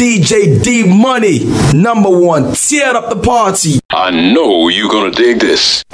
DJ D Money, number one. Tear up the party. I know you're gonna dig this.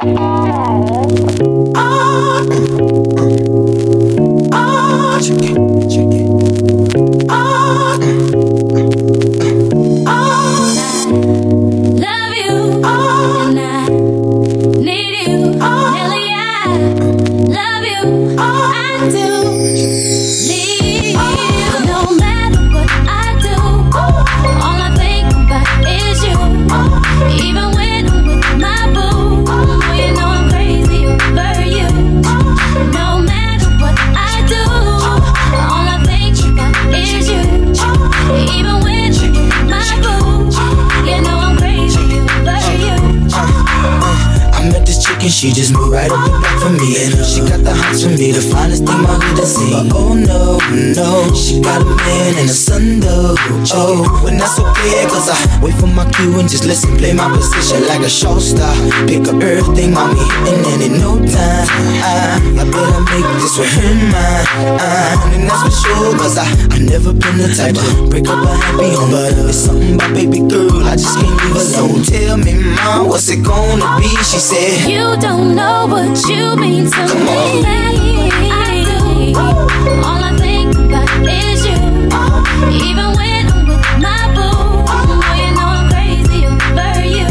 She just moved right up for me. And she got for me The finest thing my hood has seen But oh no, no. She got a man and a son though Oh, and that's okay Cause I wait for my cue and just listen Play my position like a show star Pick up everything, mommy And then in no time I, I better make this with him mine And that's for sure Cause I, I never been the type to break up a happy home. But it's something about baby girl I just can't leave alone. Tell me, mom, what's it gonna be? She said You don't know what you mean to Come me. I but it is you. Even with my boo you. Know I know I'm crazy. For you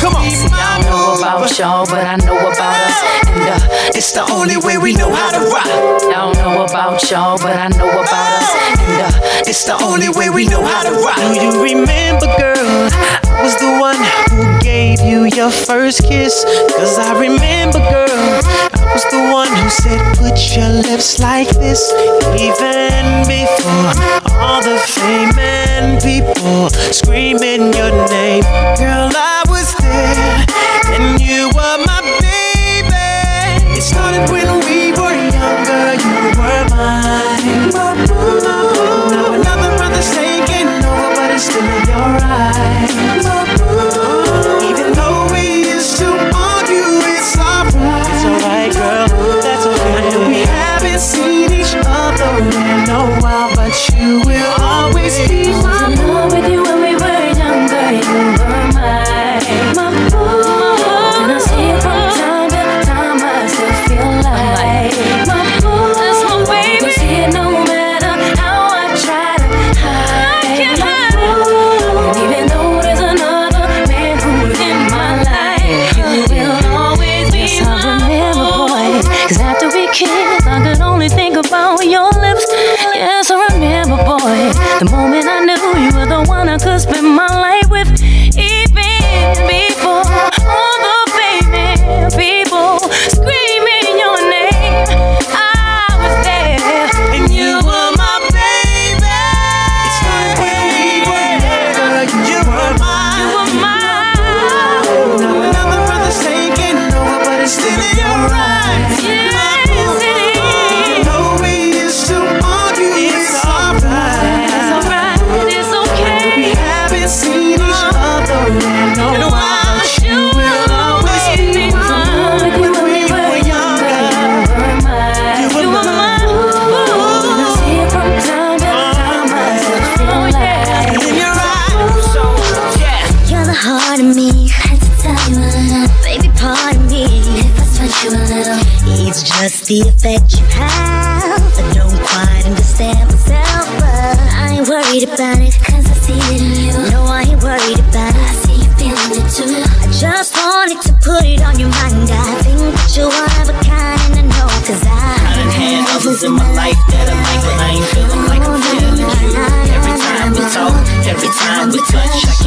come on. You know about us. But I know about us. And uh, it's the only way we know how to rock. About y'all, but I know about us. And uh, it's the only way we know how to rock. Do you remember, girl? I was the one who gave you your first kiss. Cause I remember, girl. I was the one who said, put your lips like this. Even before all the fame and people screaming your name. Girl, I was there, and you were my. Started when we were younger, you were mine. Now another brother's taking over, but it's still your right. The effect you have. I don't quite understand myself, but I ain't worried about it, cause I see it in you. No, I ain't worried about it. I see you feeling it too. I just wanted to put it on your mind. I think that you're one of a kind, and I know, cause I. I done had others in my life that I like, but I ain't feeling like I'm feeling you. Every time we talk, every time we touch,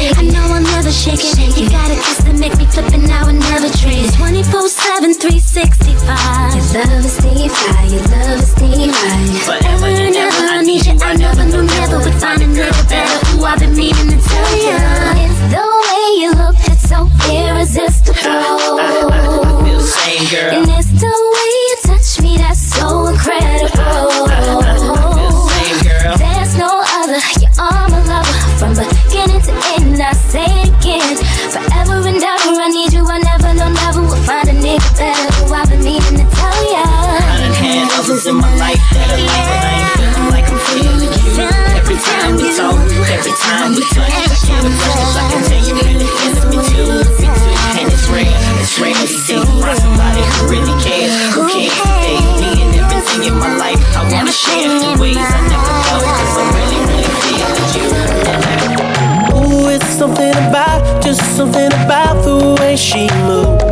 it, I know I'll never shake it. You got a kiss that make me flip and I would never trade it. 24 7, 365. Your love is fire, your love is deep things in my life that I like, but I ain't feeling like I'm feeling you. Every time we talk, every time we touch, I can't believe I can tell you really feels me too. And it's rare, it's rare to see find somebody who really cares, who cares to stay me and everything in my life. I wanna share the ways I never felt, cause I'm really, really feeling you. Ooh, it's something about, just something about the way she moves.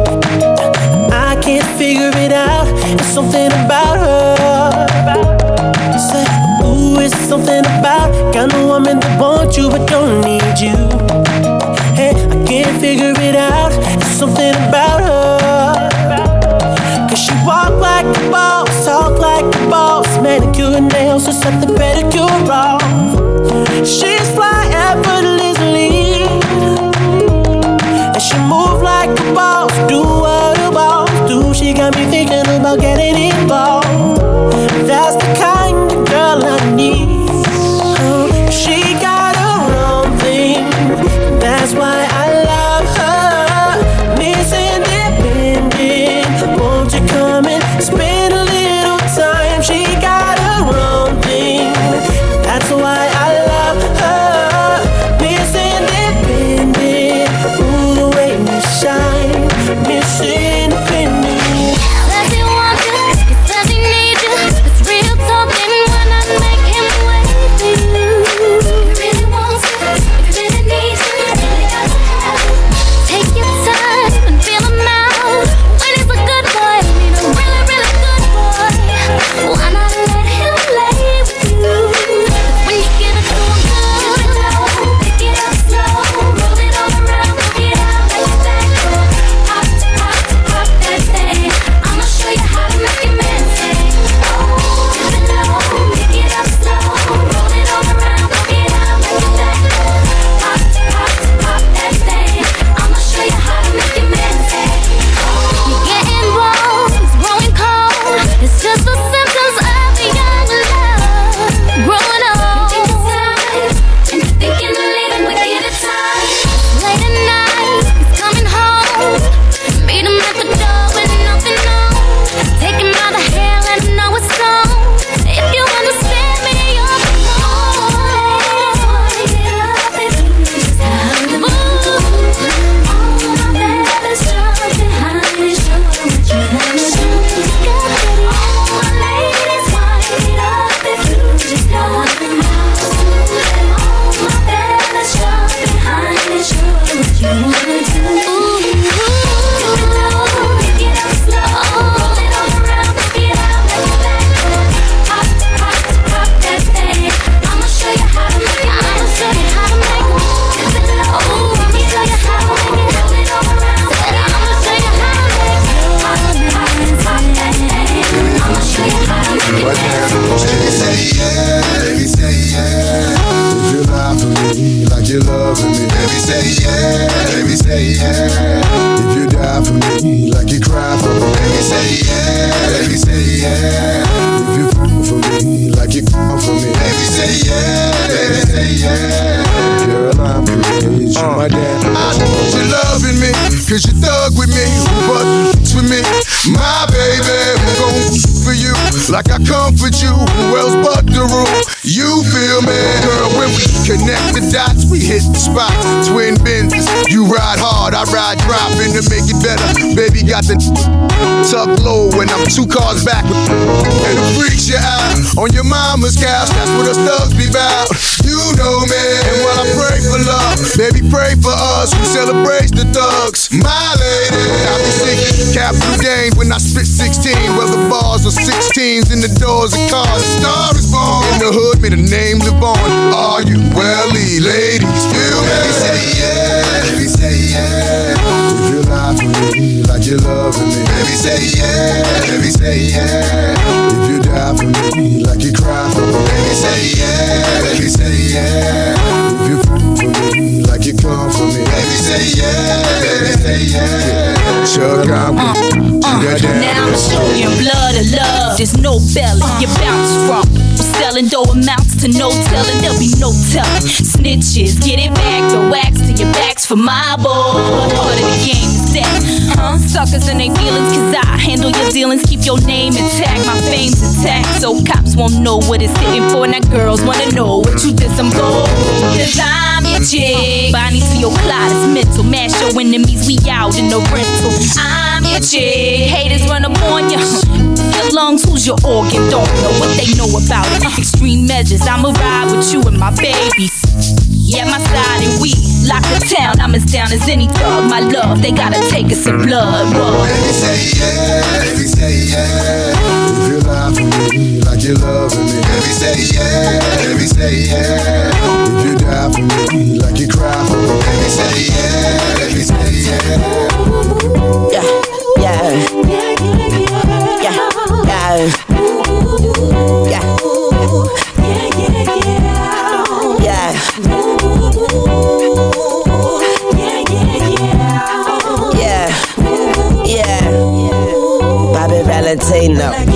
I can't figure it out there's something about her. You ooh, it's something about kind of woman that wants you but don't need you. Hey, I can't figure it out. There's something about her. Cause she walk like a boss, talk like a boss, manicure and nails, just set the pedicure off. She name live on. Are you welly, ladies? Feel yeah. Baby, say yeah. Baby, say yeah. If you're lying for me, like you're loving me. Baby, say yeah. Baby, say yeah. If you die for me, like you cry for me. Baby, say yeah. Baby, say yeah. If you fool for me, like you come for me. Baby, say yeah. Baby, say yeah. Chuck, I'm uh, uh, Now I'm showing blood of love. There's no belly. You're bounced from selling dough amounts to no telling. There'll be no telling. Snitches get it back, throw wax to your backs for my boy. Part of the game is that. Huh? Suckers and they feelings, cause I handle your dealings. Keep your name intact, my fame's intact. So cops won't know what it's hitting for. Now girls wanna know what you did some gold. Cause I'm your chick. Bonnie to your plot, it's mental. Mash your enemies, we out in the rental. I'm chick. Haters run up on you. Your lungs, who's your organ? Don't know what they know about it. Extreme measures, I'ma ride with you and my babies. Yeah, my side and we lock the town. I'm as down as any thug. My love, they gotta take us some blood. Whoa. Baby say yeah, baby say yeah. If you lie for me like you're loving me, baby say yeah, baby say yeah. If you die for me like you cry for me, baby say yeah, baby say yeah. Yeah, Valentino.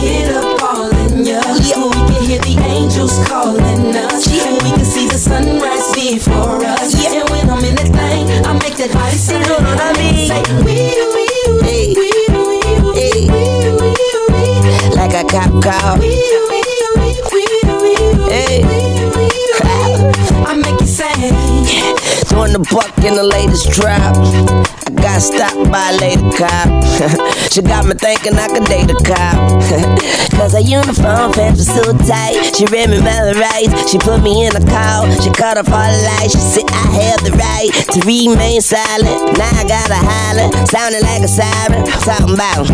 Cop wee, Hey. I make you Doing the buck in the latest drop. I got stopped by a lady cop. she got me thinking I could date a cop. Cause her uniform pants were so tight. She read me my rights. She put me in a call. She cut off all the lights. She said I have the right to remain silent. Now I gotta holler. Sounding like a siren. Talking about.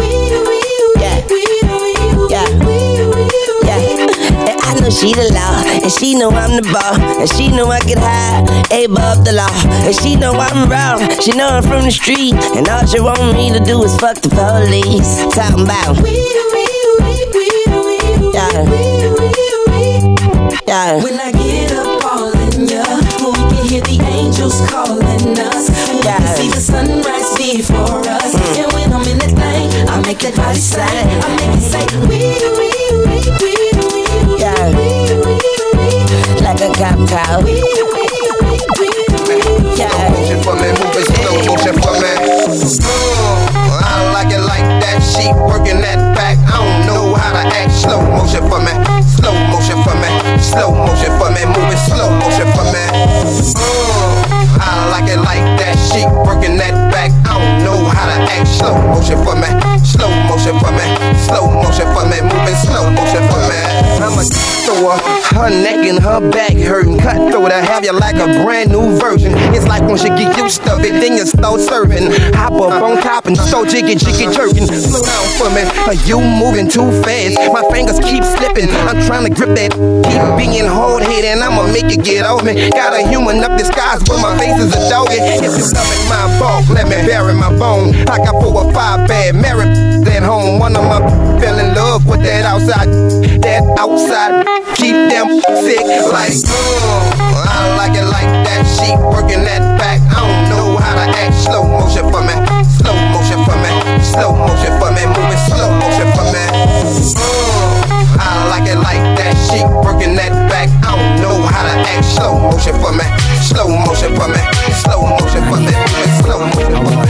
Yeah. Yeah. Yeah. And I know she the law, and she know I'm the ball, and she know I get high, above the law, and she know I'm wrong. She know I'm from the street, and all she want me to do is fuck the police. Talking about, yeah, yeah. When I get up all in ya, we can hear the angels calling us. We can see the sunrise before us. Make that body sing. I make it say, wee, wee, wee, wee, wee, Yeah. wee, wee, wee. like a cop car. Yeah. Motion for me, moving slow motion for me. Mm, I like it like that. She working that back. I don't know how to act. Slow motion for me, slow motion for me, slow motion for me, moving slow motion for me. Mm, it like that. She working that back. I don't know how to act. Slow motion for me, slow motion for me, slow motion for me, moving slow motion for me. I'm a thrower, her neck and her back hurting. Cut through to have you like a brand new version. It's like once you get used to it, then you start serving. Hop up on top and so jiggy jiggy jerking. Slow down for me, are you moving too fast? My fingers keep slipping. I'm trying to grip that. Keep being hard headed, I'ma make you get off me. Got a human up disguise, but my face is a doggy. If you loving my fault, let me bury my bone. I got four or five bad married at home. One of my fell in love with that outside, that outside. Keep them sick like, uh, I like it like that. She working that back. I don't know how to act. Slow motion for me, slow motion for me, slow motion for me, moving slow motion for me. Uh, She working that back. I don't know how to act. Slow motion for me, slow motion for me, slow motion for me, slow motion for me.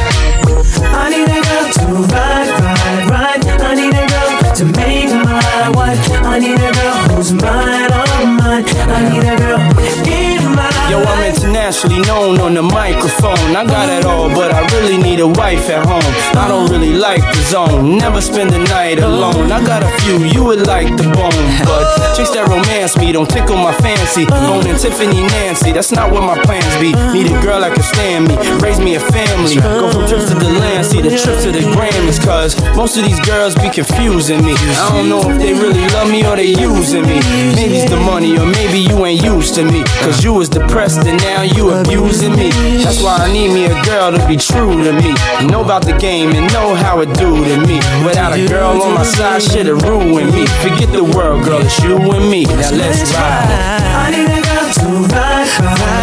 I need a girl to ride, ride, ride. I need a girl to make my wife. I need a girl who's mine, all mine. I need a girl in my Yo, I'm internationally known on the microphone. I got it all, but I really need a wife at home. I don't really like the zone, never spend the night alone. I got a few you would like the bone, but chicks that romance me don't tickle my fancy. Bone and Tiffany Nancy, that's not what my plans be. Need a girl that can stand me, raise me a family. Go from trips to the land, see the trip to the Grammys, cause most of these girls be confusing me. I don't know if they really love me or they using me. Maybe it's the money, or maybe you ain't used to me. Cause you was depressed and now you abusing me. That's why I need me a girl to be true to me. Know about the game and know how it do to me. Without a girl on my side, shit'll ruin me. Forget the world, girl, it's you and me. Now let's ride. I need a girl to ride,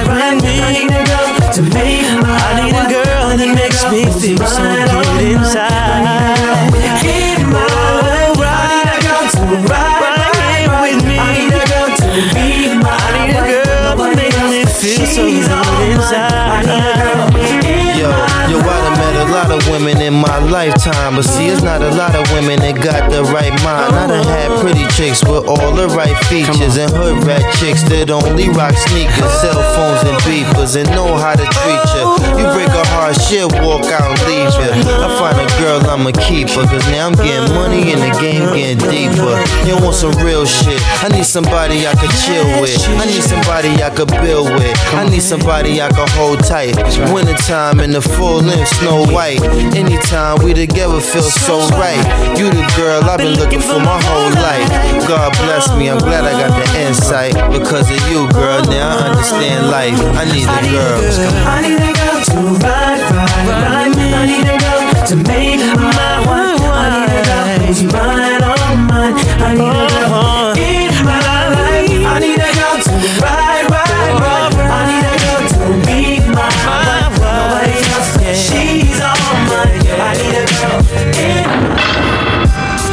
women in my lifetime, but see, it's not a lot of women that got the right mind. I done had pretty chicks with all the right features, and hood rat chicks that only rock sneakers, cell phones, and beepers, and know how to treat you. You break a heart, she'll walk out and leave you. I find a girl, I'ma keep her, cause now I'm getting money and the game getting deeper. You want some real shit? I need somebody I could chill with. I need somebody I could build with. I need somebody I could hold tight. Wintertime in the full length, Snow White. Anytime we together feel so right. You the girl I've been looking for my whole life. God bless me, I'm glad I got the insight. Because of you, girl, now I understand life. I need a girl. I need a girl to ride, ride, ride. I need a girl to make my wife. I need a girl who's mine, all mine. I need a girl in my life. I need a girl to ride, ride, ride. I need a girl to be my wife. Nobody else, she's mine. I need a girl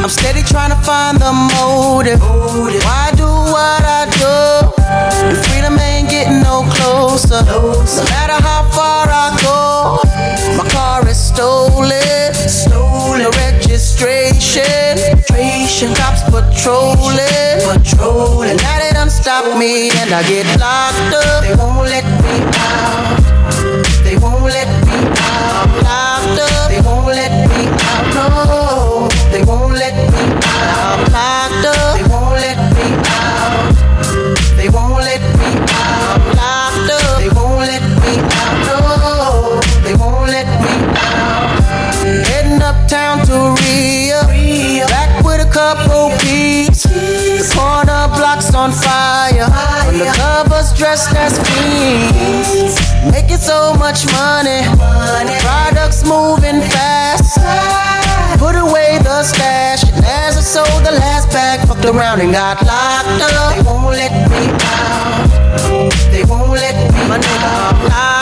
I'm steady trying to find the motive. Patrolling. Patrolling. Now they done stop me and I get locked up. They won't let me out. They won't let me out. I'm locked up. They won't let me out. No. They won't let me out. I'm locked up. Dressed as fiends. Making so much money. Products moving fast. Put away the stash. And as I sold the last bag, fucked around and got locked up. They won't let me out. They won't let me My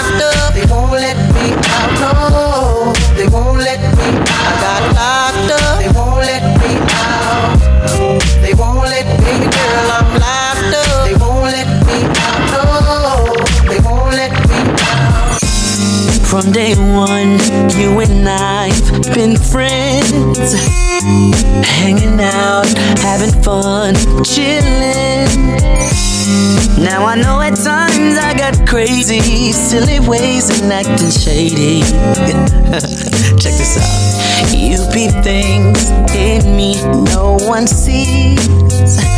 Hanging out, having fun, chilling. Now I know at times I got crazy, silly ways and acting shady. Check this out. You peep things in me no one sees.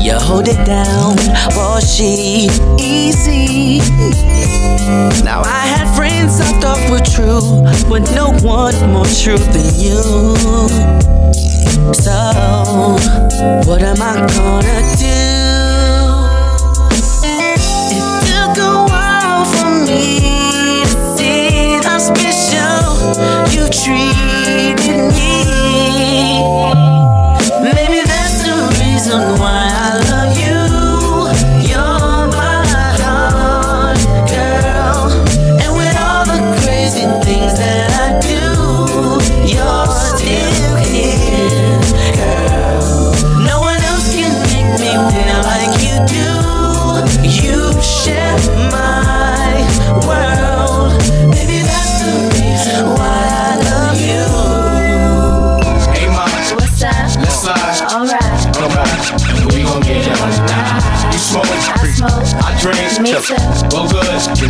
You hold it down, while she easy. Now I had friends I thought were true, but no one more true than you. So, what am I gonna do? It took a while for me to see how special you treated reason why I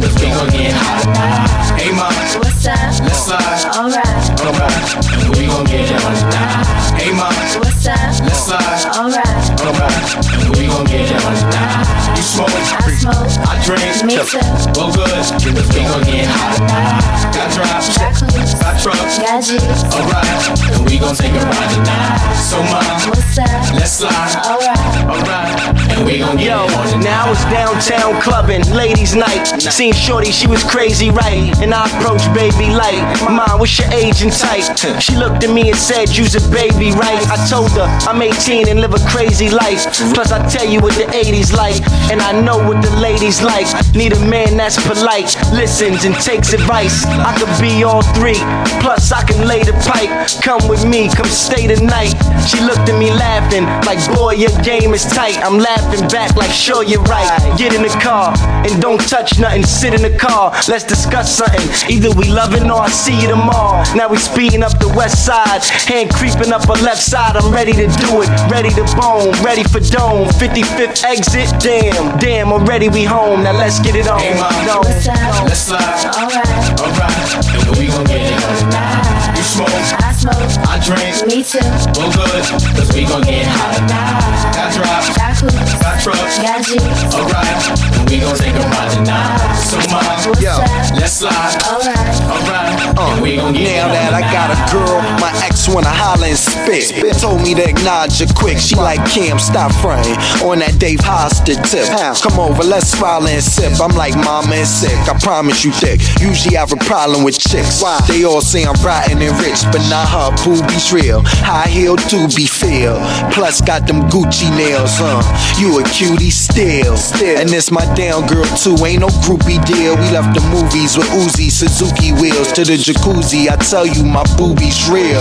good. We gon' get hot. Hey, mom. What's up? Let's slide. Alright. Alright. We gon' get down tonight. Hey, mom. What's up? Let's slide. Alright. Alright. We gon' get down tonight. You smoke. I smoke. I drink. Me too. Well, good. We gon' get hot. Got drops. Got trucks. Got G's. Alright. And we gon' take a ride tonight. So, mom. What's up? Let's slide. Alright. Alright. And we gon' get Yo, on now it's downtown clubbing, ladies' night. Seen Shorty, she was crazy, right? And I approached baby light. Mom, what's your age and type? She looked at me and said, You's a baby, right? I told her I'm 18 and live a crazy life. Plus, I tell you what the 80s like, and I know what the ladies like. Need a man that's polite, listens and takes advice. I could be all three, plus I can lay the pipe. Come with me, come stay the night. She looked at me laughing, like, boy, your game is tight. I'm laughing back, like, sure, you're right. Get in the car and don't touch nothing. Sit in the car, let's discuss something. Either we loving or I see you tomorrow. Now we speeding up the west side, hand creeping up her left side. I'm ready to do it, ready to bone, ready for dome. 55th exit, damn, damn, already we home. Now let's get it on. Hey, mom, No. let's slide. Alright. Alright. And we gon' get it on tonight. You smoke. I smoke. I drink. Me too. Well, good. Cause we gon' get hot. Got drops. Got coops. Got trucks. Got jeeps. Alright. We gon' take a ride tonight. So, mom, yo, let's slide. Alright. Alright. and we gon' get Now that I got a girl, my ex wanna holler and spit. Told me to acknowledge her quick. She like Kim, stop fronting on that Dave Hosted tip. Come over, let's smile and sip. I'm like mama and sick. I promise you thick. Usually I have a problem with chicks. Why? They all say I'm rotten and rich, but not her. Boobies real. High heel to be feel. Plus got them Gucci nails, huh? You a cutie still. still. And this my down girl too. Ain't no groupie deal. We left the movies with Uzi, Suzuki wheels to the jacuzzi. I tell you, my boobies real.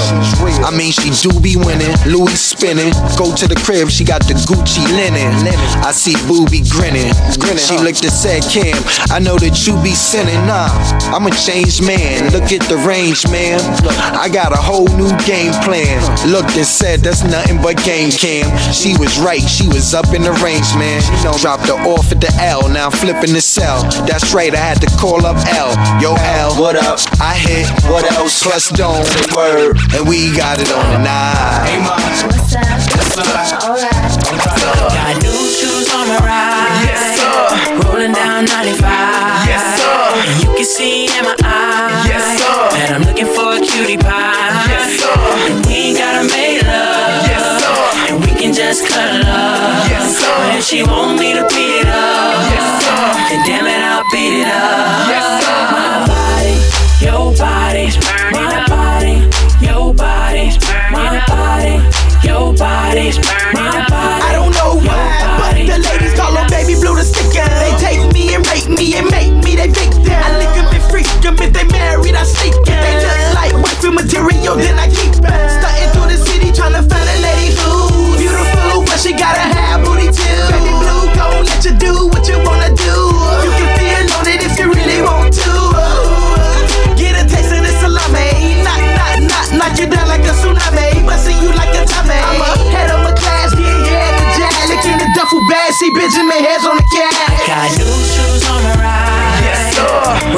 I mean, she do be winning. Louis spinning. Go to the crib, she got the Gucci linen. I see booby grinning. She looked and said, Kim, I know that you be sinning. Nah, I'm a changed man. Look at the range, man. I got a whole new game plan. Looked and said, that's nothing but game cam. She was right, she was up in the range, man. Dropped her off at the L, now I'm flipping the cell. That's right, I had to call up L. Yo, L, what up? I hit, what else? Plus dome, word, and we got it on the nine. Hey, mom, what's up? Let's slide. Alright. Got new shoes on my ride. Yes, sir. Rolling down 95. Yes, sir. And you can see in my eyes. Yes, sir. That I'm looking for a cutie pie. Yes, sir. And we ain't gotta make love. Yes, sir. And we can just cuddle up. Yes, sir. But if she want me to beat it up. Yes, sir. Then damn it, I'll beat it up. Yes, sir. My body, your body, my body, your body, my body, your body, my body. I don't know why, but the ladies call her baby blue the sticker. They take me and rape me and make me they victim. I lick 'em and freak 'em if they married, I sneak 'em. They look like wifey material, then I keep 'em. Stunting through the city tryna find a lady who's beautiful, but she gotta have you do what you wanna do. You can feel on it if you really want to. Get a taste of this salami, knock, knock, knock, knock you down like a tsunami, busting you like a tummy. I'm a head of my class, yeah, yeah, the jack, licking the duffel bag, see Benjamin heads on the cat. Got new shoes on my ride. Yes, sir.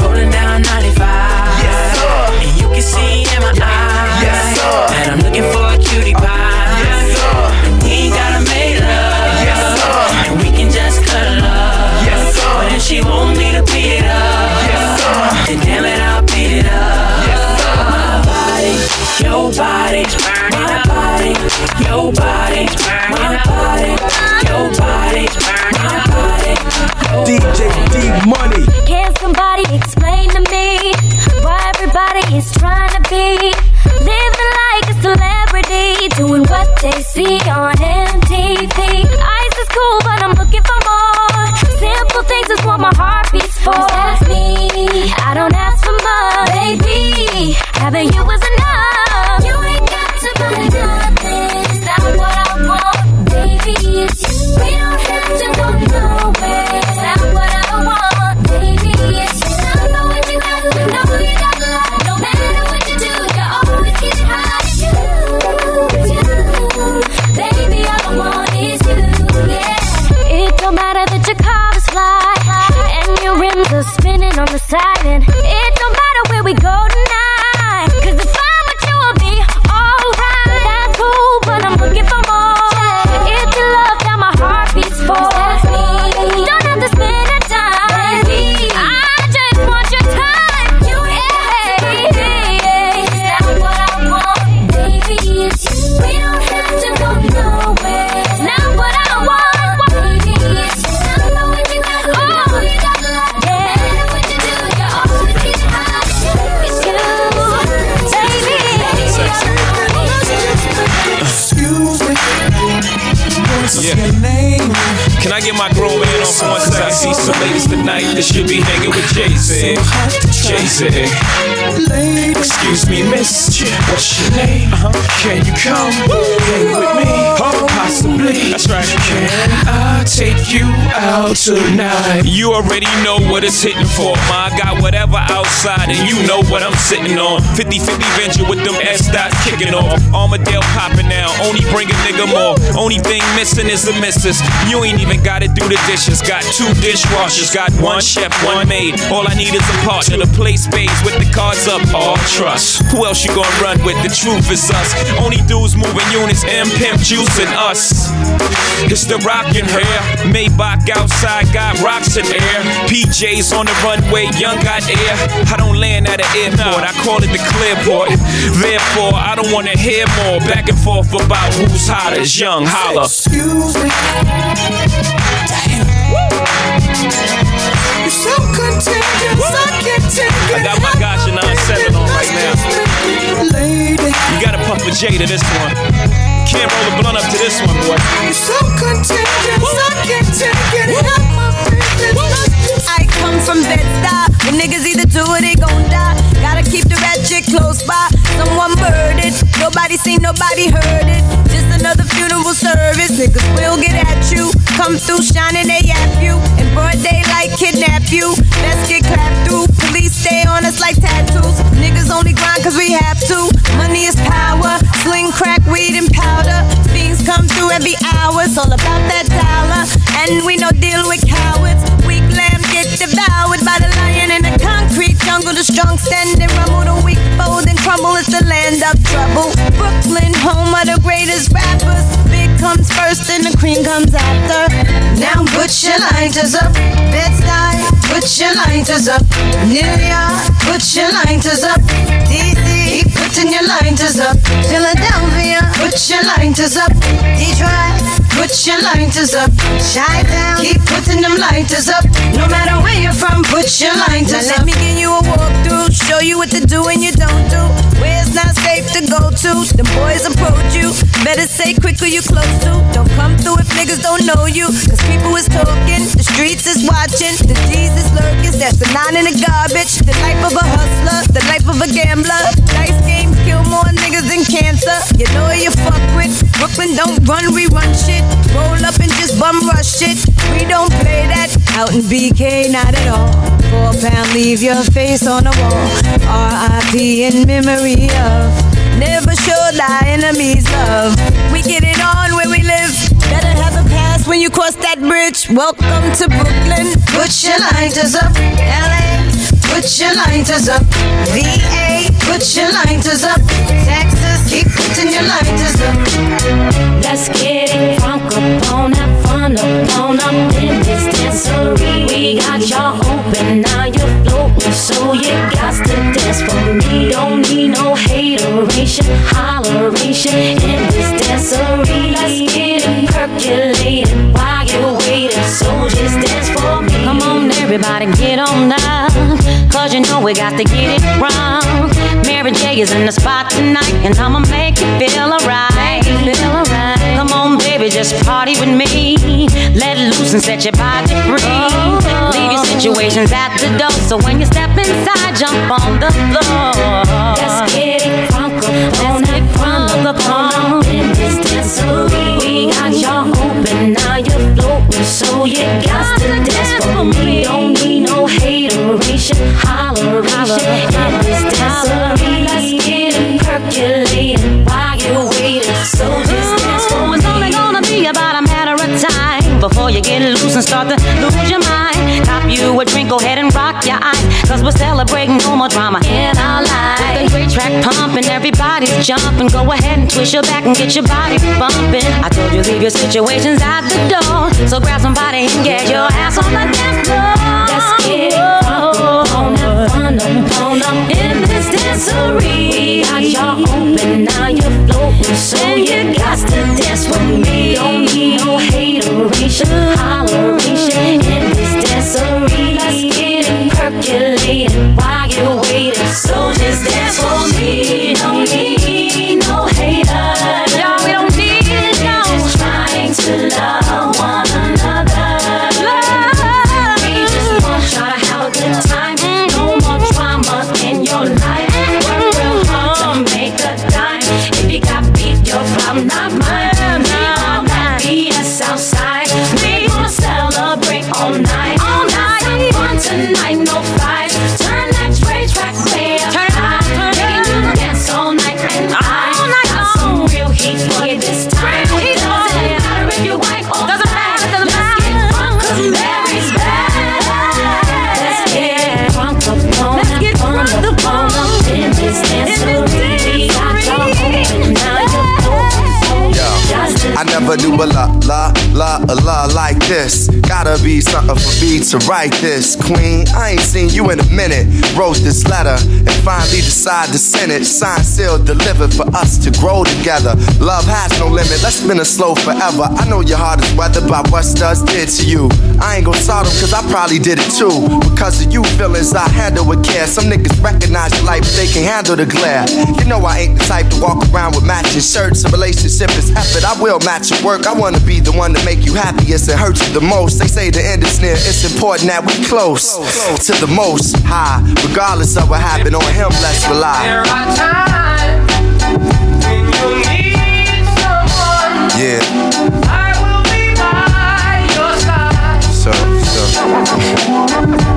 Tonight? You already know what it's hitting for. Ma, got whatever outside, and you know what I'm sitting on. 50 50 venture with them S dots kicking off. Armadale popping now, only bring a nigga more. Only thing missing is the missus. You ain't even gotta do the dishes. Got two dishwashers, got one chef, one maid. All I need is a partner to play spades with the cards up. All trust. Who else you gonna run with? The truth is us. Only dudes moving units, M Pimp juicing us. It's the rockin' hair. Maybach outside, got rocks in the air. PJs on the runway, young got air. I don't land at an airport, I call it the clearport. Therefore, I don't wanna hear more back and forth about who's hottest. Young holla. Excuse me. Damn. You're so contagious, I can't take it. I got my Gotcha 97 on right now. Lady, You gotta puff a J to this one. Can't roll a blunt up to this one, boy. you're so contagious, I can't take it. My business. Come from Bed-Stuy. The niggas either do or they gon' die. Gotta keep the ratchet close by. Someone murdered. Nobody seen, nobody heard it. Just another funeral service. Niggas will get at you. Come through shining, they yap you. In broad daylight, kidnap you. Let's get clapped through. Police stay on us like tattoos. Niggas only grind cause we have to. Money is power. Sling crack, weed, and powder. Fiends come through every hour. It's all about that dollar. And we no deal with cowards. Weak devoured by the lion in the concrete jungle. The strong stand and rumble. The weak fold and crumble. It's the land of trouble. Brooklyn, home of the greatest rappers. Big comes first and the cream comes after. Now put your lighters up. Bed-Stuy, put your lighters up. New York, put your lighters up. DC, keep putting your lighters up. Philadelphia, put your lighters up. Detroit, put your lighters up. Chi-Town, keep putting them lighters up. No matter where you're from, put your lighters now up. Let me give you a walkthrough, show you what to do and you don't do. Safe to go to, the boys approach you. Better say quick who you close to. Don't come through if niggas don't know you. Cause people is talking, the streets is watching, the D's is lurking. That's the nine in the garbage. The life of a hustler, the life of a gambler. Dice games kill more niggas than cancer. You know you fuck with. Brooklyn don't run, we run shit. Roll up and just bum rush shit. We don't play that. Out in BK, not at all. Four pound, leave your face on the wall. R.I.P. in memory of. Never show thy enemies love. We get it on where we live. Better have a pass when you cross that bridge. Welcome to Brooklyn. Put your lighters up. LA. Put your lighters up. VA. Put your lighters up. Texas. Keep putting your lighters up. Let's get it crunk up on that fun up on up in this dancery. We got y'all open, now you're floating, so you got to dance for me. Don't need no hateration, holleration in this dancery. Let's get it percolating while you're waiting, so just dance for me. Come on, everybody, get on down. Cause you know we got to get it wrong. Mary J is in the spot tonight, and I'ma make you feel alright. Feel alright. Come on, baby, just party with me. Let loose and set your body free. Oh. Leave your situations at the door, so when you step inside, jump on the floor. Let's get it crunk that crunk up on up in this dancery. We got y'all open, now you're floating, so you got to dance for me. Don't need no hateration, and start to lose your mind. Cop you a drink, go ahead and rock your eyes. Cause we're celebrating no more drama in our lives. With the great track pumping, everybody's jumping. Go ahead and twist your back and get your body bumping. I told you, leave your situations at the door. So grab somebody and get your ass on the dance floor. Let's get it crunk up on that fun up on in this dancery. We got y'all open, now you're floating, so you got to dance with me. Holleration in this dancery. Let's percolating while you're so just dance for knew la la la a la like this. Gotta be something for me to write this, Queen. I ain't seen you in a minute. Wrote this letter and finally decided to send it. Signed, sealed, delivered for us to grow together. Love has no limit. Let's spin a slow forever. I know your heart is weathered by what studs did to you. I ain't gon' start them cause I probably did it too. Because of you feelings I handle with care. Some niggas recognize your life, but they can handle the glare. You know I ain't the type to walk around with matching shirts. A relationship is effort. I will match your work. I wanna be the one to make you happiest and hurt you the most. They say the end is near. It's important that we close to the most high. Regardless of what happened on him, let's rely. There are times when you need someone. Yeah. I will be by your side. So, so.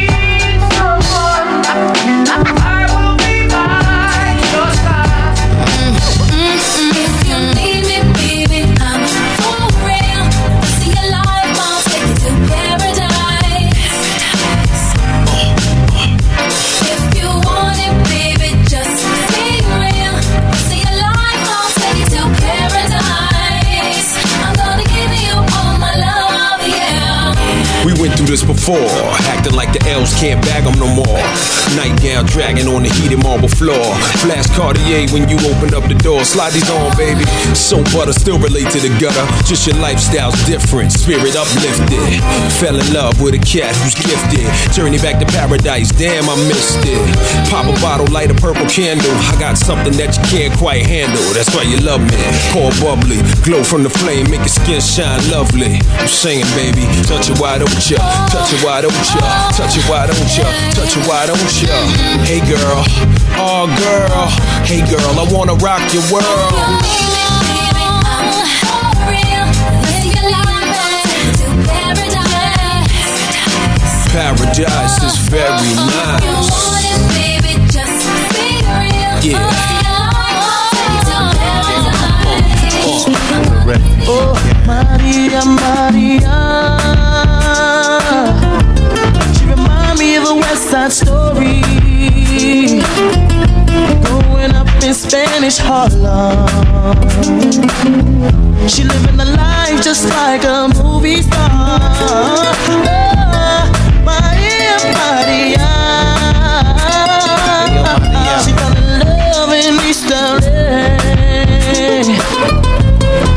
This before, acting like the elves can't bag them no more. Nightgown dragging on the heated marble floor. Flash Cartier when you open up the door. Slide these on, baby. So butter still relate to the gutter. Just your lifestyle's different, spirit uplifted. Fell in love with a cat who's gifted. Journey back to paradise, damn, I missed it. Pop a bottle, light a purple candle. I got something that you can't quite handle. That's why you love me. Pour bubbly, glow from the flame, make your skin shine lovely. I'm singing, baby. Touch it, don't ya? Touch it, why don't ya? Touch it, why don't ya? Touch it, why don't ya? Hey girl, oh girl, hey girl, I wanna rock your world. Paradise is very nice. Yeah. Oh, Maria, Maria. Side story. Growing up in Spanish Harlem. She living a life just like a movie star. Oh, Maria, Maria. She fell in love in East LA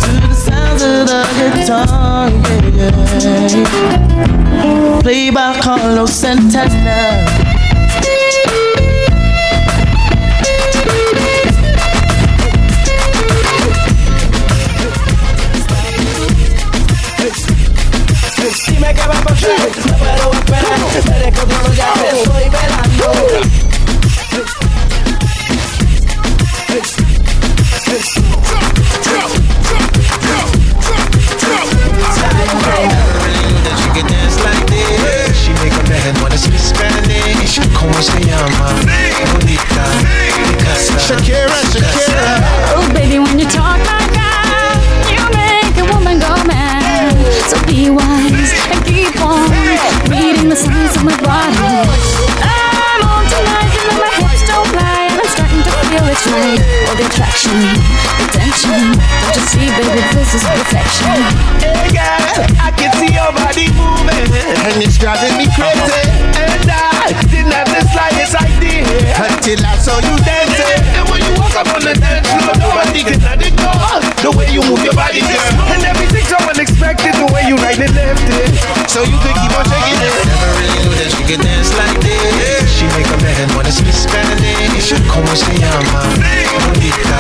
to the sounds of the guitar, yeah, yeah. Played by Carlos Santana. Dime qué va a pasar, no puedo esperar. Me descontrolo, ya te estoy velando nigga dance like this. She make a man wanna speak Spanish. Como se llama? Bonita. Shakira, Shakira. Oh, baby, when you talk like that, you make a woman go mad. So be wise and keep on reading the signs of my body. I'm on tonight and my hips don't lie, and I'm starting to feel it's right. All the attraction, the tension. Don't you see, baby, this is perfection and it's driving me crazy. And I didn't have the slightest idea until I saw you dancing. And when you walk up on the dance floor, nobody can ignore the way you move your body, girl. And everything's so unexpected, the way you right and left it. So you could keep on shaking it. Never really knew that she could dance like this. She make a man wanna speak Spanish. Como se llama? Bonita.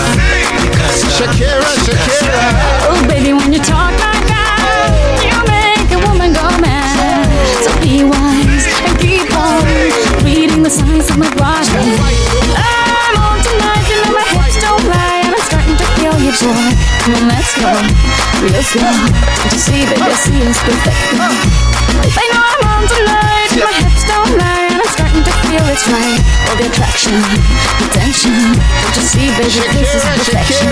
Shakira, Shakira. Oh, baby, when you talk like that, be wise and keep on reading the signs of my body. I'm on tonight, my don't lie, and I'm starting to feel your joy. Come on, let's go, see, baby, I see it's perfect. I know I'm on tonight, my hips don't lie, starting to feel it's right. All the attraction, attention. Don't you see, baby, this is perfection.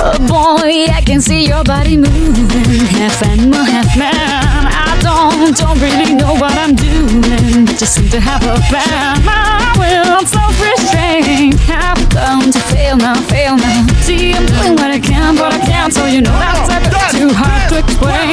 Oh boy, I can see your body moving, half animal, half man. I don't, don't really know what I'm doing, just seem to have a plan. My will, self-restraint, have come to fail now, fail now. See, I'm doing what I can, but I can't, so you know that's a bit too hard to explain.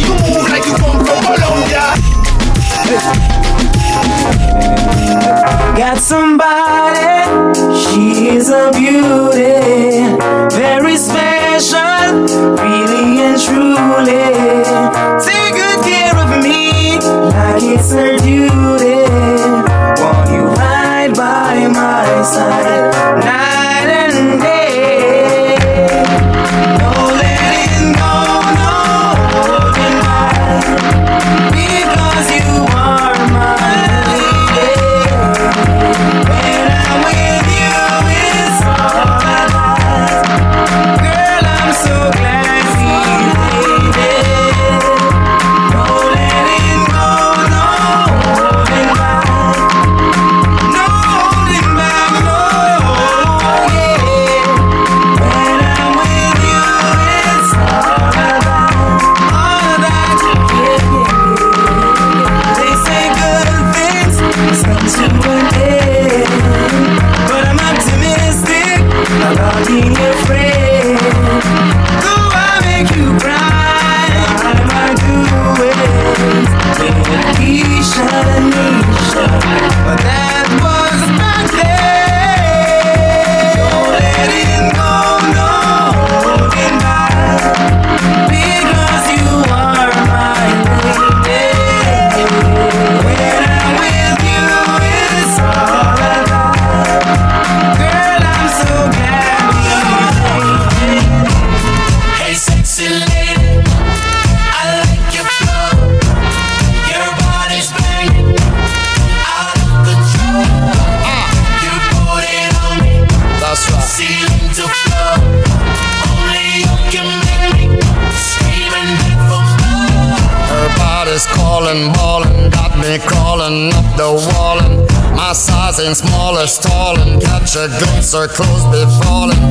the wall. And my size ain't small or stalling. Catch a glimpse, her clothes be falling.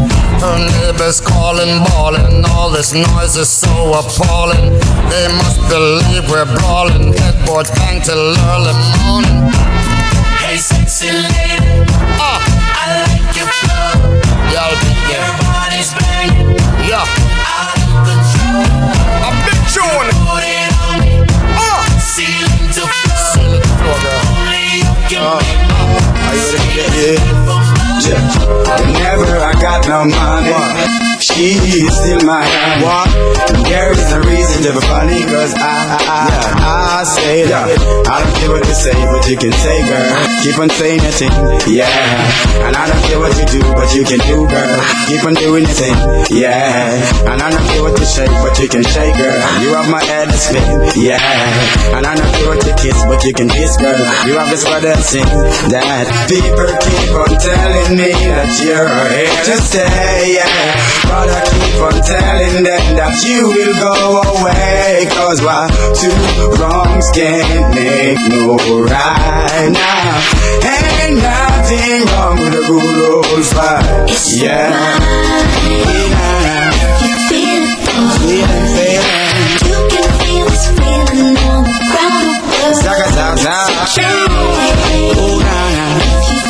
Her neighbors calling, bawling. All this noise is so appalling. They must believe we're brawling. Headboards bang till early morning. Hey, sexy lady, Ah, I like your flow. y'all be Your body's banging, Yeah, me are you for more. Whenever I got no money, she is still my honey. What? There is a reason to be funny, cause I, I, I, I say that. I don't care what you say, but you can say, girl. Keep on saying your thing, yeah. And I don't care what you do, but you can do, girl. Keep on doing your thing, yeah. And I don't care what you shake, but you can shake, girl. You have my head to spin, yeah. And I don't care what you kiss, but you can kiss, girl. You have this brother sing that people keep on telling telling me that you're here to stay. Yeah. But I keep on telling them that you will go away. Cause why two wrongs can't make no right now. Ain't nothing wrong with a good old fight. Yeah. Feeling, feeling. You can feel this feeling on the ground. Zaga, zaga, zaga. Oh, nah, nah.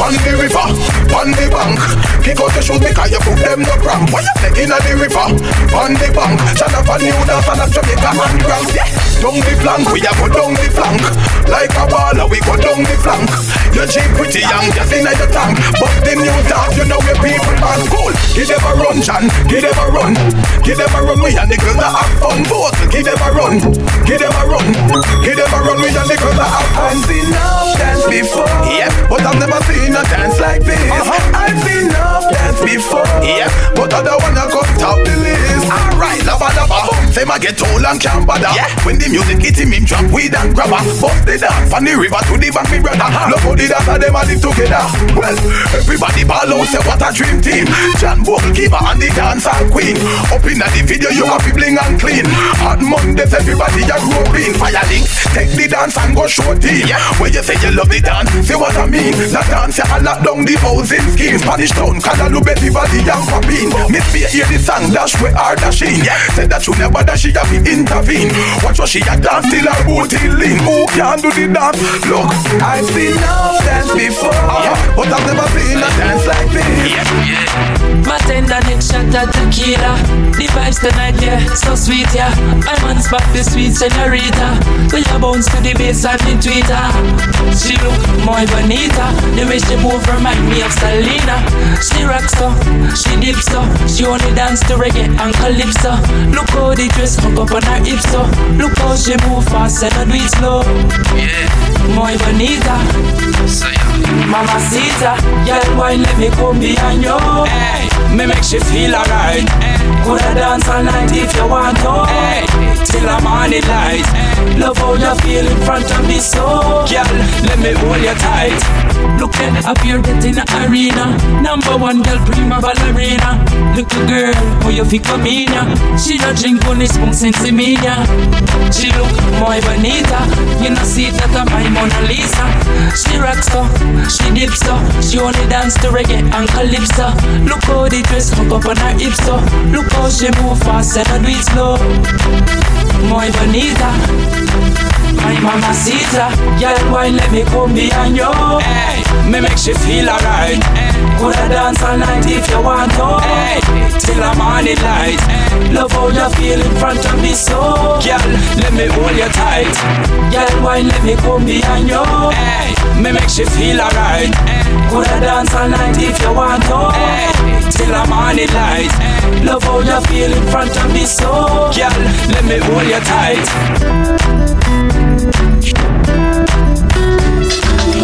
On the river, on the bank. Kick out your shoes because you put them no cramp. What you say in the river, on the bank. Shut up and you dance on a Jamaica and grand. Yeah, down the flank, we a go down the flank. Like a baller, we go down the flank. You're cheap, pretty young, just in the tank. But the new dog, you know we people are cool. Give them a run, John. Give them a run. Give them a run. We and the girls that have fun. Both. Give them a run. Give them a run. Give them a run. We and the girls that have fun. I've seen enough dance before. Yeah, but I've never seen a dance like this. Uh-huh. I've seen enough dance before. Yeah, but I don't wanna come top the list. Alright, lava lava. Say my get old and can't bother. Yeah, when the music hit him, him drop weed and grabber. Bust the dance from the river to the bank, me brother. Love how the dance and them a live together. Well, everybody ball out, say what a dream team. John Kiva and the dancer queen. Up in the video, you have bling and clean. Hot Mondays, everybody a groping. Fire link, take the dance and go show team. Yeah. When you say you love the dance, say what I mean. The dance, you lock down the housing scheme. Spanish town, Canada, Betty Valley and Papine. Miss me hear the song, dash where are dashing. Yeah. Said that you never dash, she have to intervene. Watch what she a dance till her booty lean. Who can do the dance? Look, I've seen enough dance before. yeah, but I've never seen a dance like this. My tender neck shot at tequila. The vibes tonight, yeah, so sweet, yeah. My man spot the sweet senorita. We a bounce to the bass and the tweeter. She look more bonita. The way she move remind me of Selena. She rocks so, she dips so. She only dance to reggae and calypso. Look how the dress hung up on her hips so. Look how she move fast and do it slow. Yeah, more bonita. Mama Sita, girl, why let me come behind you? Hey, me make she feel alright. Coulda dance all night if you want to. Till the morning light. Love how you feel in front of me, so girl, let me hold you tight. Look at up here getting the arena. Number one girl, prima ballerina. Little girl, how you feel come in ya? She don't drink only spoon since the media. She look more bonita. You know see that I'm my Mona Lisa. She rocks so, she dips so. She only dance to reggae and calypso. Look how the dress hook up on her hips so. Look how she move fast and I do it slow. Muy bonita. My mama Caesar, girl, why let me come behind you? Hey, me make she feel alright. Coulda dance all night if you want to. Hey, till the morning light. Love how you feel in front of me, so girl, let me hold you tight. Girl, why let me come behind you? Hey, me make she feel alright. Coulda dance all night if you want to. Hey, till the morning light. Love how you feel in front of me, so girl, let me hold you tight.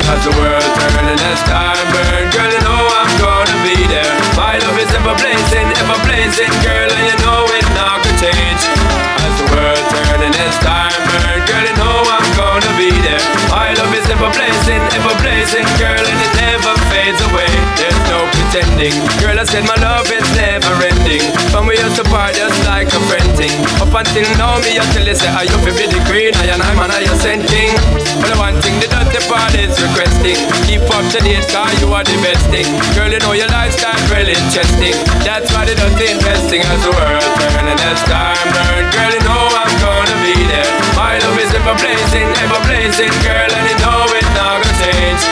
As the world turn and as time burn, girl, you know I'm gonna be there. My love is ever blazing, ever blazing, girl, and you know it not gonna change. Ever blazing, ever blazing, girl, and it never fades away. There's no pretending, girl. I said my love is never ending. From we used to part just like a friend thing. Up until now, me until they say I you be the queen, I and I'm an I sending. But the one thing the dirty part is requesting. Keep up to date, cause you are the best thing. Girl, you know your lifestyle really interesting. That's why they don't investing as the world turn and as time burn. Girl, you know I'm gonna be there. My love is ever blazing, ever blazing, girl, and you know it's not gonna change.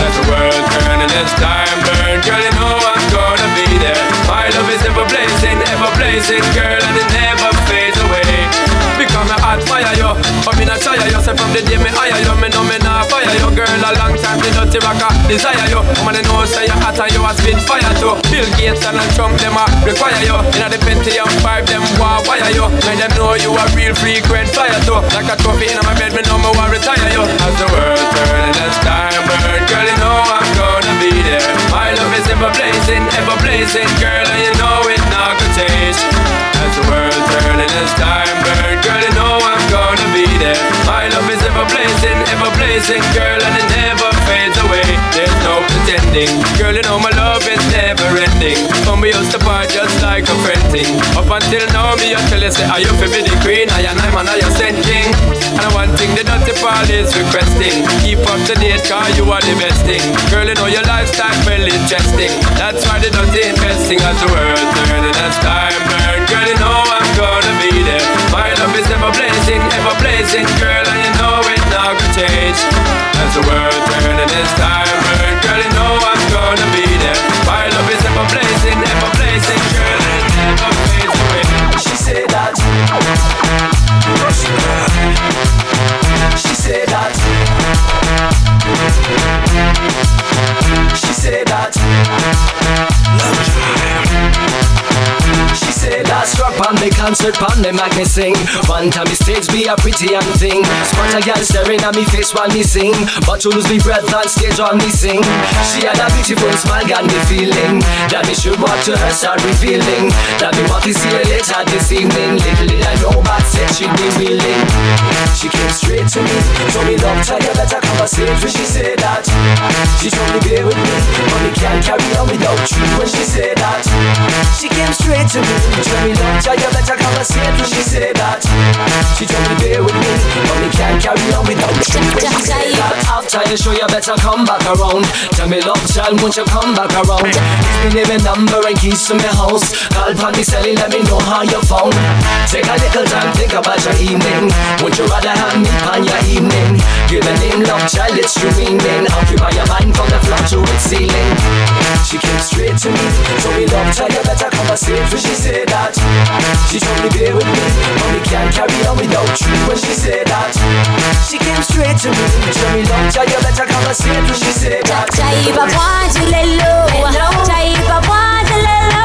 As the world turn and as time burn, girl, you know I'm gonna be there. My love is ever blazing, ever blazing, girl, and it never fades away. Become a hot fire, yo. But me not shy, yo. Say from the day me hire, yo. Me know me not fire, yo. Girl, a long time the dirty rocker desire, yo. Woman, they know say you hot and you a spit fire, too. Bill Gates and Trump, them a require you. In the Pentium 5, them want wire you. Make them know you a real frequent flyer too. Like a trophy in my bed, me me want retire you. As the world turn and as time burn, girl, you know I'm gonna be there. My love is ever blazing, ever blazing, girl, and you know it not gonna change. The world turn and as time burn, girl, you know I'm gonna be there. My love is ever blazing, ever blazing, girl, and it never fades away. There's no pretending, girl, you know my love is never ending. When we used to part just like a friend thing. Up until now, me I tell you say, are you fi be the queen? I and I'm an I sent king. And one thing the dirty Paul is requesting, keep up to date, cause you are the best thing. Girl, you know your lifestyle well interesting. That's why the dirty investing as the world turning as time ever blazing, girl, and you know it gonna change. As the world turning as time burn, girl, you know I'm gonna be there. My love is ever blazing, ever blazing, girl, on the concert, on the make me sing. One time stage be a pretty young thing. Spot a girl staring at me face while me sing. But to lose me breath on stage while me sing. She had a beautiful smile, got me feeling that me should walk to her, start revealing that me want to see her later this evening. Little did I know, but said she'd be willing. She came straight to me, told me love, you better conversate when she said that. She told me bear with me, but me can't carry on without you when she said that. She came straight to me, told me love, tell you better conversate when she said that. She told me bear with me, but me can't carry on without you when she said that. After you show you better come back around. Tell me love child, won't you come back around? Give me name and number and keys to my house. Call upon me let me know how you found. Take a little time, think about your evening. Would you rather have me on your evening? Give a name, love child, it's your meaning. Occupy your mind from the floor to its ceiling. She came straight to me, told me love, tell you better conversate when she said that. She told me bear with me, but me can't carry on without you. When she said that. She came straight to me, told me love, tell you better conversate when she said that. Jaiba Bwajilelo, Jaiba Bwajilelo, Jaiba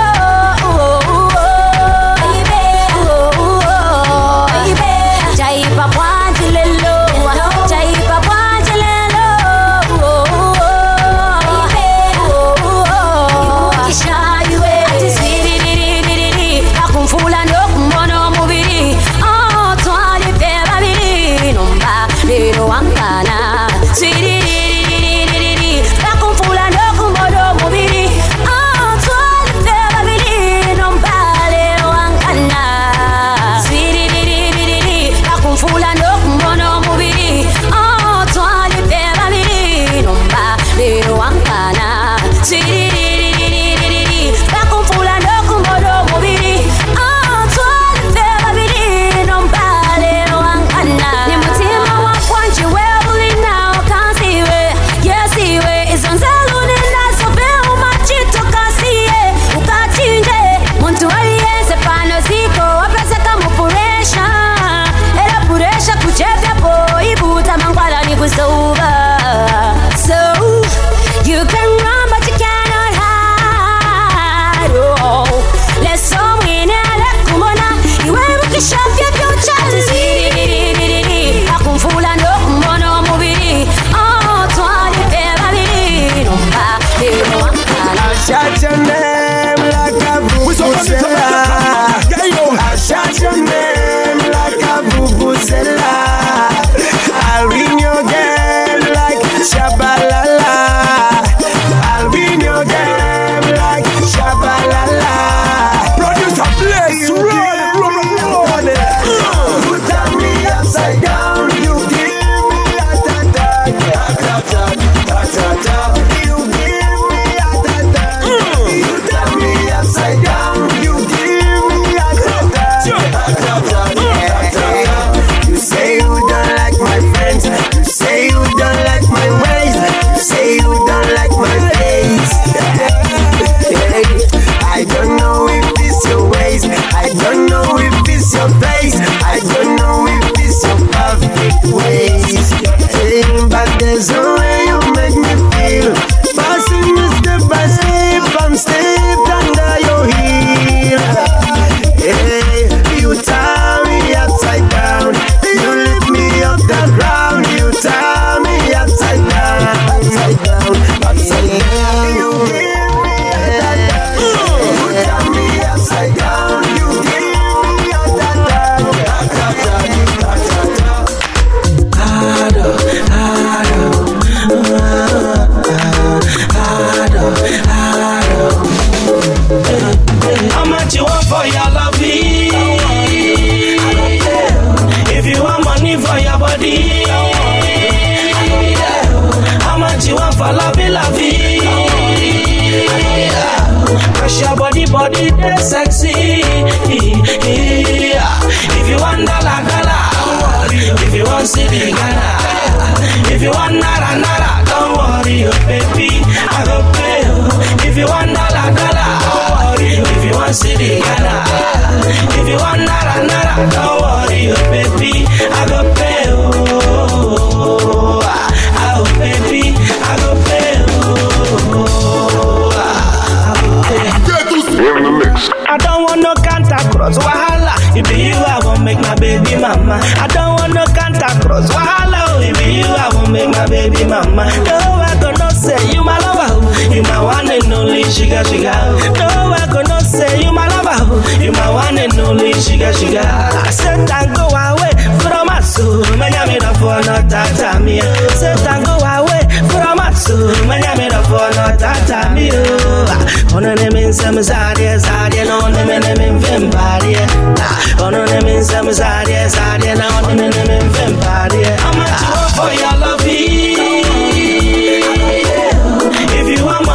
boy, I love it. I don't care. If you want money for your body, I don't care. How much you want for love, love it. Don't care. Cause your body, body, they sexy. If you want dollar, dollar. If you want cedi, Ghana. If you want naira, naira. Don't worry, oh baby, I don't pay. Oh. If you want Want cedi Ghana, if you want naira naira, don't worry, oh baby, I go pay. Oh, I go baby, I go pay. Oh, I pay. I don't want no Santa Cross wahala. It you I won't make my baby mama. I don't want no Santa Cross wahala. oh, It you I won't make my baby mama. No, I gonna say you my lover. You my one and only sugar sugar. No, I gonna say you my lover. You my one and only sugar sugar. I said and go away from my soul. Man, I'm in for not that me. Said and go away from my soul. Man, I'm in for not that me. Ono ne min sam zadie zadie no ne min ne min vim badie. Ono ne min sam zadie zadie no ne min ne min vim badie. How much you want for your love?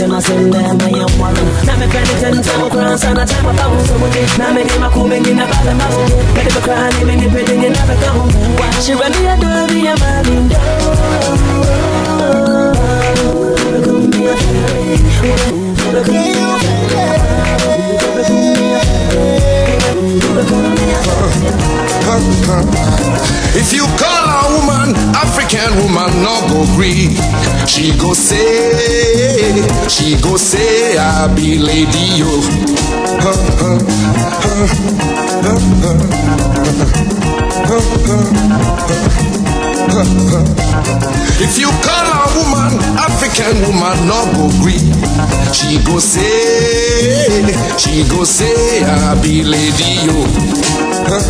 All the time I send them, I am one. Now me penny ten time I cross and a time I bounce. So good. Now me dem a come in a bag of my book. Me If you call a woman, African woman, no go Greek, She go say, she go say, I be lady yo. Huh, huh. If you call a woman, African woman, no go green. She go say, she go say, I be lady yo.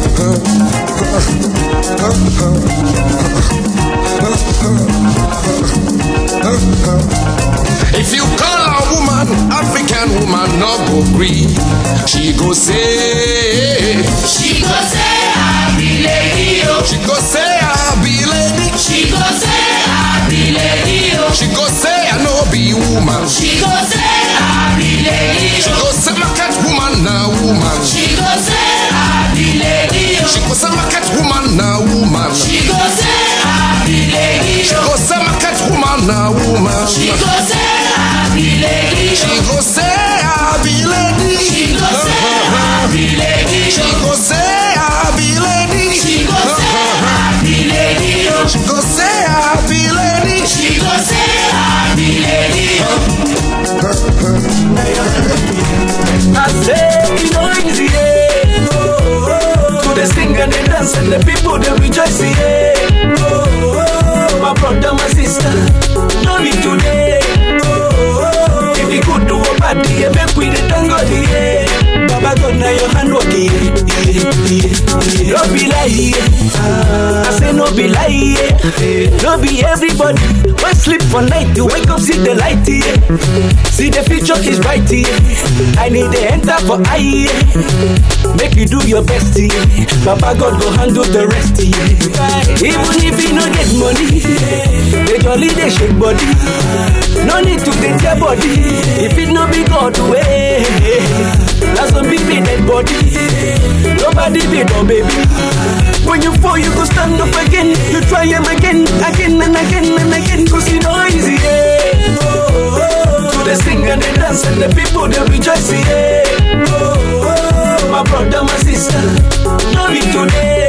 If you call a woman, African woman, no go green. She go say, She go say Be lady yo. She go say I be lady. She go say I be lady yo. She go say I no be woman. She go say I be lady She go say my cat woman na woman. She go say I be lady yo. She go say my cat woman na woman. She go say I be lady She go say my cat woman na woman. She go say I be lady She go say I be lady. She go say I be lady She go say She go say I be lady. She go say I be lady. I say, you know easy, yeah. To the sing and the dance and the people they rejoice, yeah. Oh, oh, my brother, my sister, be today. Oh, if you could do a party, make we the tango, yeah. God, now your hand yeah. No be lie. I say no be lie. No be everybody. When sleep for night, you wake up, see the light. See the future is bright. I need the enter for eye. Make you do your best. Baba God go handle the rest. Even if you no get money, they jolly they shake body. No need to get your body. If it no be God way, that's big big dead body. Nobody be no baby. When you fall, you go stand up again. You try him again, again and again and again. Cause you know easy, yeah. Oh, oh, oh. To the sing and the dance and the people they rejoice, yeah. My brother, my sister, no be today.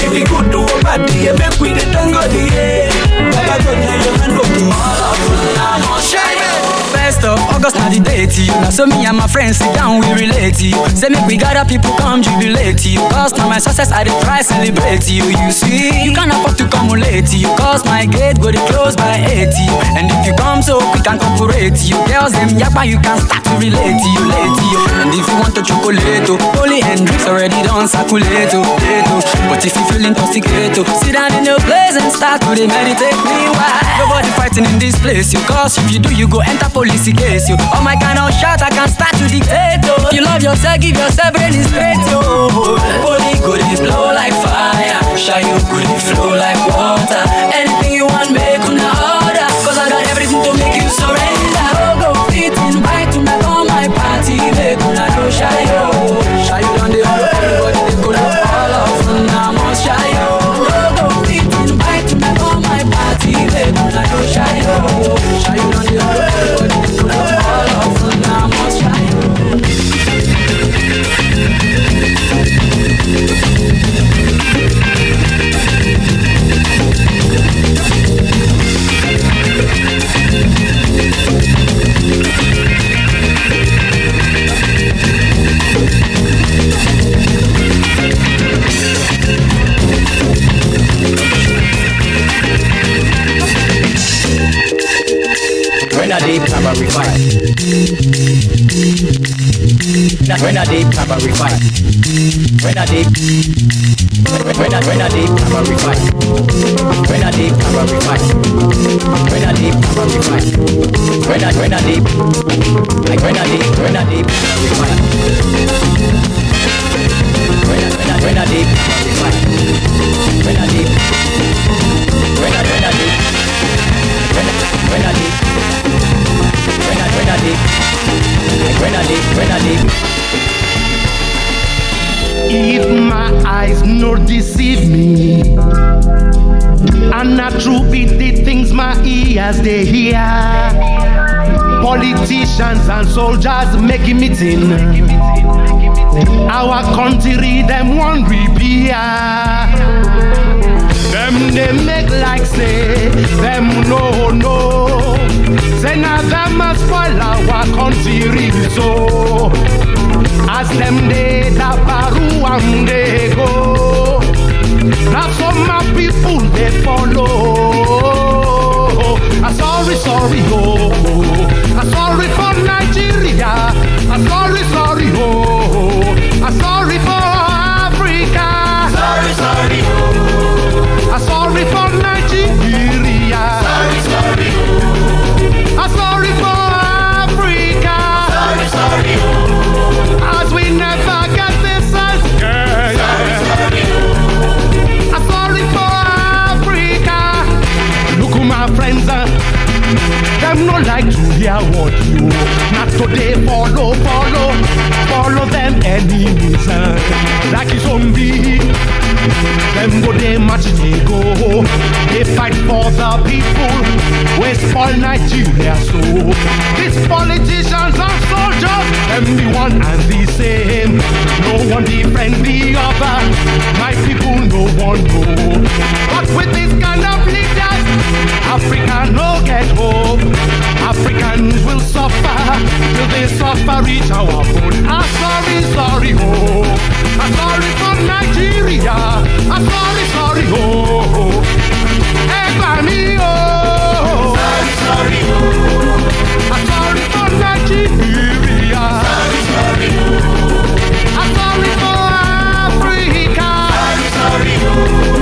If you could do a party, yeah, make we the tango, yeah. Baba God, now your hand up. To you. Now so me and my friends sit down, we relate you. Say make we gather people come jubilate you. Cause now my success I dey try celebrate you. You see, you can't afford to come late you. Cause my gate go dey close by 80. And if you come so quick and corporate you, girls them yakpa you can start to relate you, late you. And if you want to chocolate, oh, Holy Hendrix already done circulate, oh, oh. But if you feel intoxicated, oh, sit down in your place and start to meditate. Meanwhile, nobody fighting in this place, you. Cause if you do, you go enter police case, you. All my kind of shot, I can start to dictate, oh. You love yourself, give yourself brain straight, oh. yo. Holy go dey blow like fire, shy you go dey flow like water. Deep primary fight. When I deep primary fight. When I deep. When I when I deep primary fight. When I deep primary fight. When I deep primary fight. When I when I deep. Like when I deep when I deep primary fight. When I when I when I deep primary fight. When I deep. When I when I deep. When I when I deep. When I deep. If my eyes no deceive me, and not true be the things my ears they hear. Politicians and soldiers making meeting. Our country them one repair. Them they make like say them no no. So. As them they da baru and they go. Now some my people they follow. I'm sorry, sorry, oh. I'm sorry for Nigeria. I'm sorry, sorry, oh. I'm sorry for Africa. Sorry, sorry, oh. I'm sorry for Nigeria. We never them no like to hear what you not today follow, follow, follow them enemies uh, like a zombie. Them go they march they go, they fight for the people. We spoil Nigeria so. These politicians and soldiers, them the one and the same. No one defend the other. My people no one know. But with this kind of leaders, Africa no get hope. Africans will suffer till they suffer reach our bone. I'm sorry, sorry, oh. I'm sorry for Nigeria. I'm sorry, sorry, oh. Ebani, oh. Sorry, sorry, oh. I'm sorry for Nigeria. Sorry, sorry, oh. I'm sorry for Africa. Sorry, sorry, oh.